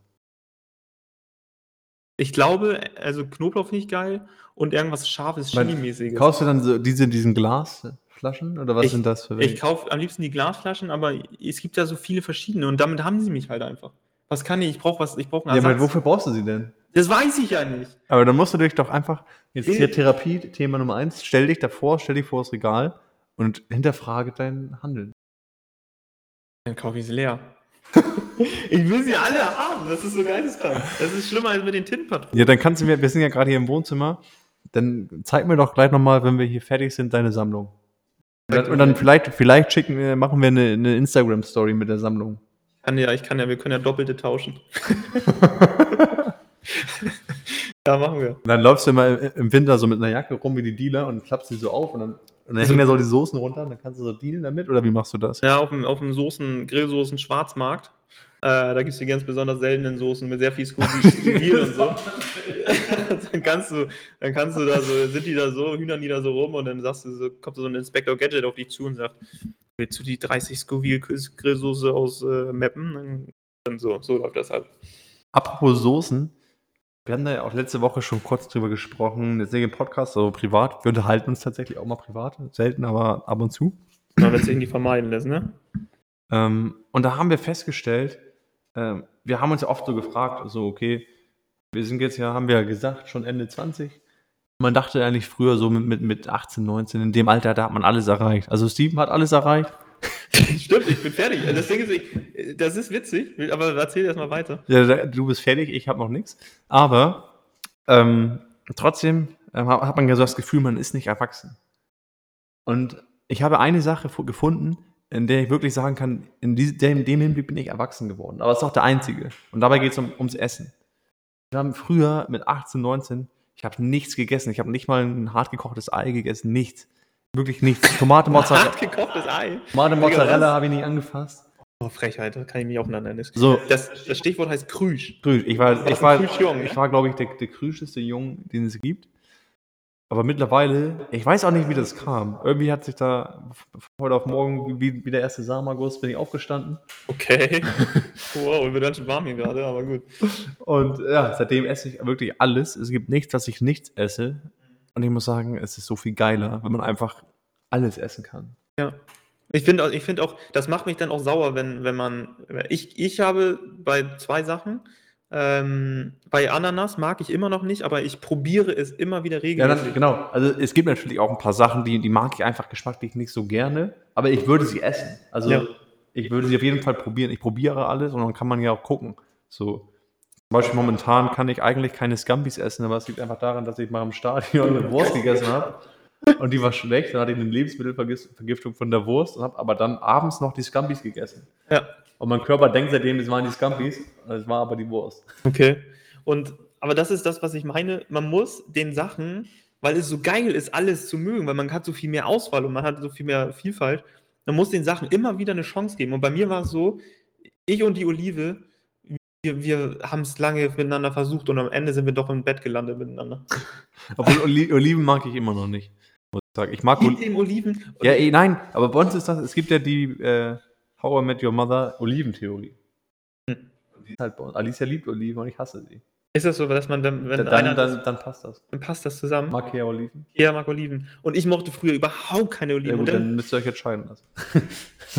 Ich glaube, also Knoblauch finde ich geil und irgendwas scharfes, Chili-mäßiges. Kaufst du dann so diese, diesen Glasflaschen oder was Ich- sind das für Ich welche? kaufe am liebsten die Glasflaschen, aber es gibt ja so viele verschiedene und damit haben sie mich halt einfach. Was kann ich? Ich brauche was, ich brauche einen Ja, aber Ersatz. wofür brauchst du sie denn? das weiß ich ja nicht. Aber dann musst du dich doch einfach, jetzt hier Therapie, Thema Nummer eins, stell dich davor, stell dich vor das Regal und hinterfrage dein Handeln. Dann kaufe ich sie leer. *laughs* ich will sie alle haben. Das ist so geisteskrank. Das ist schlimmer als mit den Tintenpatronen. Ja, dann kannst du mir, wir sind ja gerade hier im Wohnzimmer, dann zeig mir doch gleich nochmal, wenn wir hier fertig sind, deine Sammlung. Und dann, und dann vielleicht, vielleicht schicken wir, machen wir eine, eine Instagram-Story mit der Sammlung. Kann ja, ich kann ja, wir können ja doppelte tauschen. *laughs* ja, machen wir. Und dann läufst du immer im Winter so mit einer Jacke rum wie die Dealer und klappst sie so auf und dann, und dann hängen da so die Soßen runter und dann kannst du so dealen damit oder wie machst du das? Ja, auf dem, auf dem Soßen, Grillsoßen Schwarzmarkt. Äh, da gibt es die ganz besonders seltenen Soßen mit sehr viel Scoville und so. *laughs* dann kannst du, dann kannst du da so, sind die da so, hühnern die da so rum und dann sagst du so, kommt so ein Inspector Gadget auf dich zu und sagt, willst du die 30 Scoville Grillsoße aus äh, Meppen? Dann, dann so, so läuft das halt. Apropos Soßen, wir haben da ja auch letzte Woche schon kurz drüber gesprochen, jetzt nicht im Podcast, aber privat. Wir unterhalten uns tatsächlich auch mal privat, selten, aber ab und zu. Man wird sich nicht vermeiden lassen, ne? Ähm, und da haben wir festgestellt, ähm, wir haben uns ja oft so gefragt, so, okay, wir sind jetzt ja, haben wir ja gesagt, schon Ende 20. Man dachte eigentlich früher so mit, mit, mit 18, 19, in dem Alter, da hat man alles erreicht. Also Steven hat alles erreicht. *laughs* Stimmt, ich bin fertig. Das Ding ist, ich, das ist witzig, aber erzähl erst mal weiter. Ja, du bist fertig, ich habe noch nichts. Aber ähm, trotzdem ähm, hat man ja so das Gefühl, man ist nicht erwachsen. Und ich habe eine Sache fu- gefunden, in der ich wirklich sagen kann, in dem, dem Hinblick bin ich erwachsen geworden. Aber es ist auch der einzige. Und dabei geht es um, ums Essen. Wir haben früher mit 18, 19, ich habe nichts gegessen. Ich habe nicht mal ein hart gekochtes Ei gegessen. Nichts. Wirklich nichts. Tomate, Mozzarella, Hart *laughs* gekochtes Ei. Tomate, Mozzarella habe ich nicht angefasst. Oh, Frechheit, da kann ich mich aufeinander nennen. So, Das, das Stichwort heißt Krüsch. Krüsch. Ich war, Das ich war, Krüschjung, ich war glaube ich, der, der krüscheste Jung, den es gibt. Aber mittlerweile, ich weiß auch nicht, wie das kam. Irgendwie hat sich da von heute auf morgen, wie, wie der erste Samenerguss, bin ich aufgestanden. Okay. *laughs* wow, wird ganz schön warm hier gerade, aber gut. Und ja, seitdem esse ich wirklich alles. Es gibt nichts, was ich nicht esse. Und ich muss sagen, es ist so viel geiler, wenn man einfach alles essen kann. Ja. Ich finde ich find auch, das macht mich dann auch sauer, wenn, wenn man. Ich, ich habe bei zwei Sachen. Ähm, bei Ananas mag ich immer noch nicht, aber ich probiere es immer wieder Ja, regelmäßig. das, genau. Also es gibt natürlich auch ein paar Sachen, die, die mag ich einfach geschmacklich nicht so gerne, aber ich würde sie essen. Also Ja. ich würde sie auf jeden Fall probieren. Ich probiere alles und dann kann man ja auch gucken. So. Zum Beispiel momentan kann ich eigentlich keine Scampis essen, aber es liegt einfach daran, dass ich mal im Stadion eine Wurst *laughs* gegessen habe. Und die war schlecht, dann hatte ich eine Lebensmittelvergiftung von der Wurst und habe aber dann abends noch die Scampis gegessen. Ja, Und mein Körper denkt seitdem, es waren die Scampis, es war aber die Wurst. okay. Und, aber das ist das, was ich meine. Man muss den Sachen, weil es so geil ist, alles zu mögen, weil man hat so viel mehr Auswahl und man hat so viel mehr Vielfalt, man muss den Sachen immer wieder eine Chance geben. Und bei mir war es so, ich und die Olive, wir, wir haben es lange miteinander versucht und am Ende sind wir doch im Bett gelandet miteinander. *laughs* Obwohl Oli Oliven mag ich immer noch nicht. Muss ich sagen. Ich mag dem Oliven. Ja, eh, nein, aber bei uns ist das, es gibt ja die äh, How I Met Your Mother Oliventheorie. Hm. Die ist halt bei uns. Alicia liebt Oliven und ich hasse sie. Ist das so, dass man dann, wenn dann, einer dann, dann, passt das. dann passt das zusammen? Mag ja Oliven. Ja, mag Oliven. Und ich mochte früher überhaupt keine Oliven. Ja, und gut, dann, dann müsst ihr euch jetzt scheiden lassen.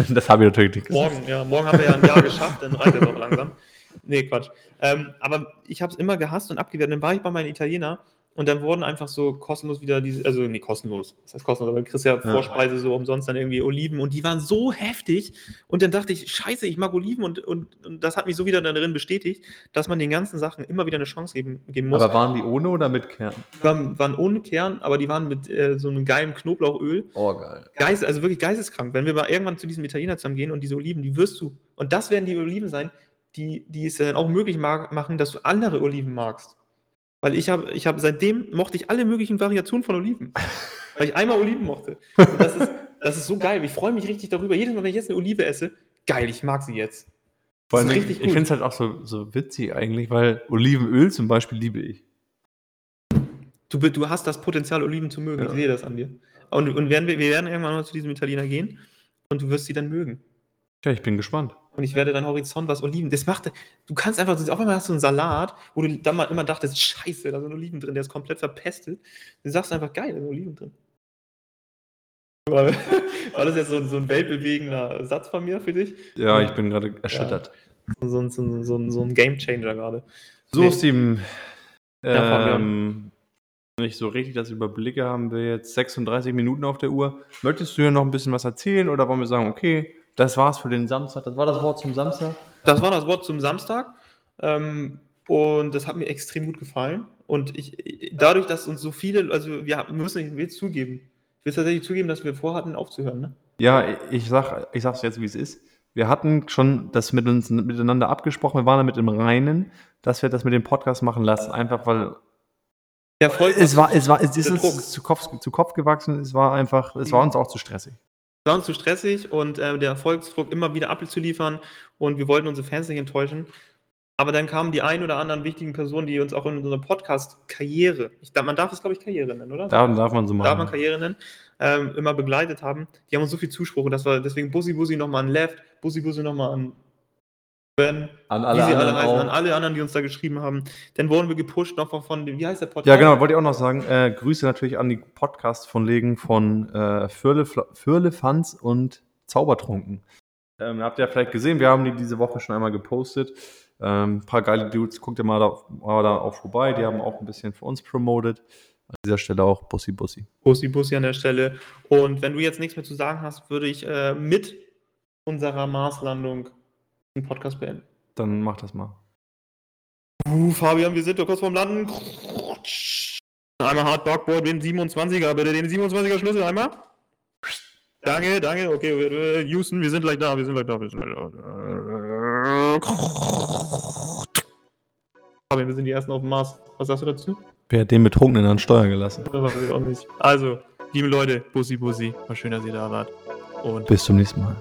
*laughs* das habe ich natürlich nicht gesagt. morgen, ja, morgen haben wir ja ein Jahr *laughs* geschafft, dann reicht das auch langsam. Nee, Quatsch. Ähm, aber ich habe es immer gehasst und abgewehrt. Dann war ich bei meinem Italiener und dann wurden einfach so kostenlos wieder diese, also nee, kostenlos. Das heißt kostenlos, aber du kriegst ja Vorspeise so umsonst dann irgendwie Oliven und die waren so heftig. Und dann dachte ich, scheiße, ich mag Oliven und, und, und das hat mich so wieder darin bestätigt, dass man den ganzen Sachen immer wieder eine Chance geben, geben muss. Aber waren die ohne oder mit Kern? Die waren, waren ohne Kern, aber die waren mit äh, so einem geilen Knoblauchöl. Oh, geil. Geist, also wirklich geisteskrank. Wenn wir mal irgendwann zu diesem Italiener zusammen gehen und diese Oliven, die wirst du, und das werden die Oliven sein, die, die es dann auch möglich ma- machen, dass du andere Oliven magst. Weil ich habe, ich habe seitdem mochte ich alle möglichen Variationen von Oliven. weil ich einmal Oliven mochte. Und das ist, das ist so geil. Ich freue mich richtig darüber. Jedes Mal, wenn ich jetzt eine Olive esse, geil, ich mag sie jetzt. Vor allem, ich richtig ich finde es halt auch so, so witzig eigentlich, weil Olivenöl zum Beispiel liebe ich. Du, du hast das Potenzial, Oliven zu mögen. Ja. Ich sehe das an dir. Und, und werden wir, wir werden irgendwann mal zu diesem Italiener gehen und du wirst sie dann mögen. Ja, ich bin gespannt. Und ich werde dein Horizont, was Oliven, das macht, du kannst einfach, auf einmal hast du einen Salat, wo du dann mal immer dachtest, scheiße, da sind Oliven drin, der ist komplett verpestet. Du sagst einfach, geil, da sind Oliven drin. *laughs* War, war das jetzt so, so ein weltbewegender Satz von mir für dich? Ja, ich bin gerade erschüttert. So, ein- so, so, ein- so ein Gamechanger gerade. So, Nee. Steven. Ja. Ähm, wenn ich so richtig das überblicke, haben wir jetzt 36 Minuten auf der Uhr. Möchtest du hier noch ein bisschen was erzählen oder wollen wir sagen, okay, das war's für den Samstag? Das war das Wort zum Samstag? Das war das Wort zum Samstag. Ähm, und das hat mir extrem gut gefallen. Und ich, dadurch, dass uns so viele, also wir müssen, es zugeben, ich will tatsächlich zugeben, dass wir vorhatten aufzuhören. Ne? Ja, ich sag, ich sag's jetzt, wie es ist. Wir hatten schon das mit uns miteinander abgesprochen. Wir waren damit im Reinen, dass wir das mit dem Podcast machen lassen. Einfach weil Der Erfolg es war, es war, es ist uns zu Kopf, zu Kopf gewachsen. Es war einfach, es war uns auch zu stressig. War uns zu stressig und äh, der Erfolgsdruck immer wieder abzuliefern und wir wollten unsere Fans nicht enttäuschen. Aber dann kamen die ein oder anderen wichtigen Personen, die uns auch in unserer Podcast-Karriere, man darf es, glaube ich, Karriere nennen, oder? Da darf man so machen. darf man Karriere nennen, ähm, immer begleitet haben. Die haben uns so viel Zuspruch und das war deswegen Bussi Bussi nochmal an Left, Bussi Bussi nochmal an Ben, An alle alle anderen auch. an alle anderen, die uns da geschrieben haben. Dann wurden wir gepusht noch von, von dem, wie heißt der Podcast? Ja, genau, wollte ich auch noch sagen. Äh, Grüße natürlich an die Podcast-Kollegen von äh, Firle, Firlefanz und Zaubertrunken. Ähm, habt ihr vielleicht gesehen, wir haben die diese Woche schon einmal gepostet. Ähm, ein paar geile Dudes, guckt ihr mal da, mal da auch vorbei. Die haben auch ein bisschen für uns promoted. An dieser Stelle auch Bussi Bussi. Bussi Bussi an der Stelle. Und wenn du jetzt nichts mehr zu sagen hast, würde ich äh, mit unserer Marslandung den Podcast beenden. Dann mach das mal. Uh, Fabian, wir sind doch kurz vorm Landen. Einmal Hard Dogboard, den 27er, bitte den 27er Schlüssel einmal. Danke, danke, okay, äh, Houston, wir sind gleich da, wir sind gleich da, wir sind gleich da. Fabian, wir sind die Ersten auf dem Mars. Was sagst du dazu? Wer hat den Betrunkenen an Steuer gelassen? Also, liebe Leute, Bussi Bussi, war schön, dass ihr da wart. Und Bis zum nächsten Mal.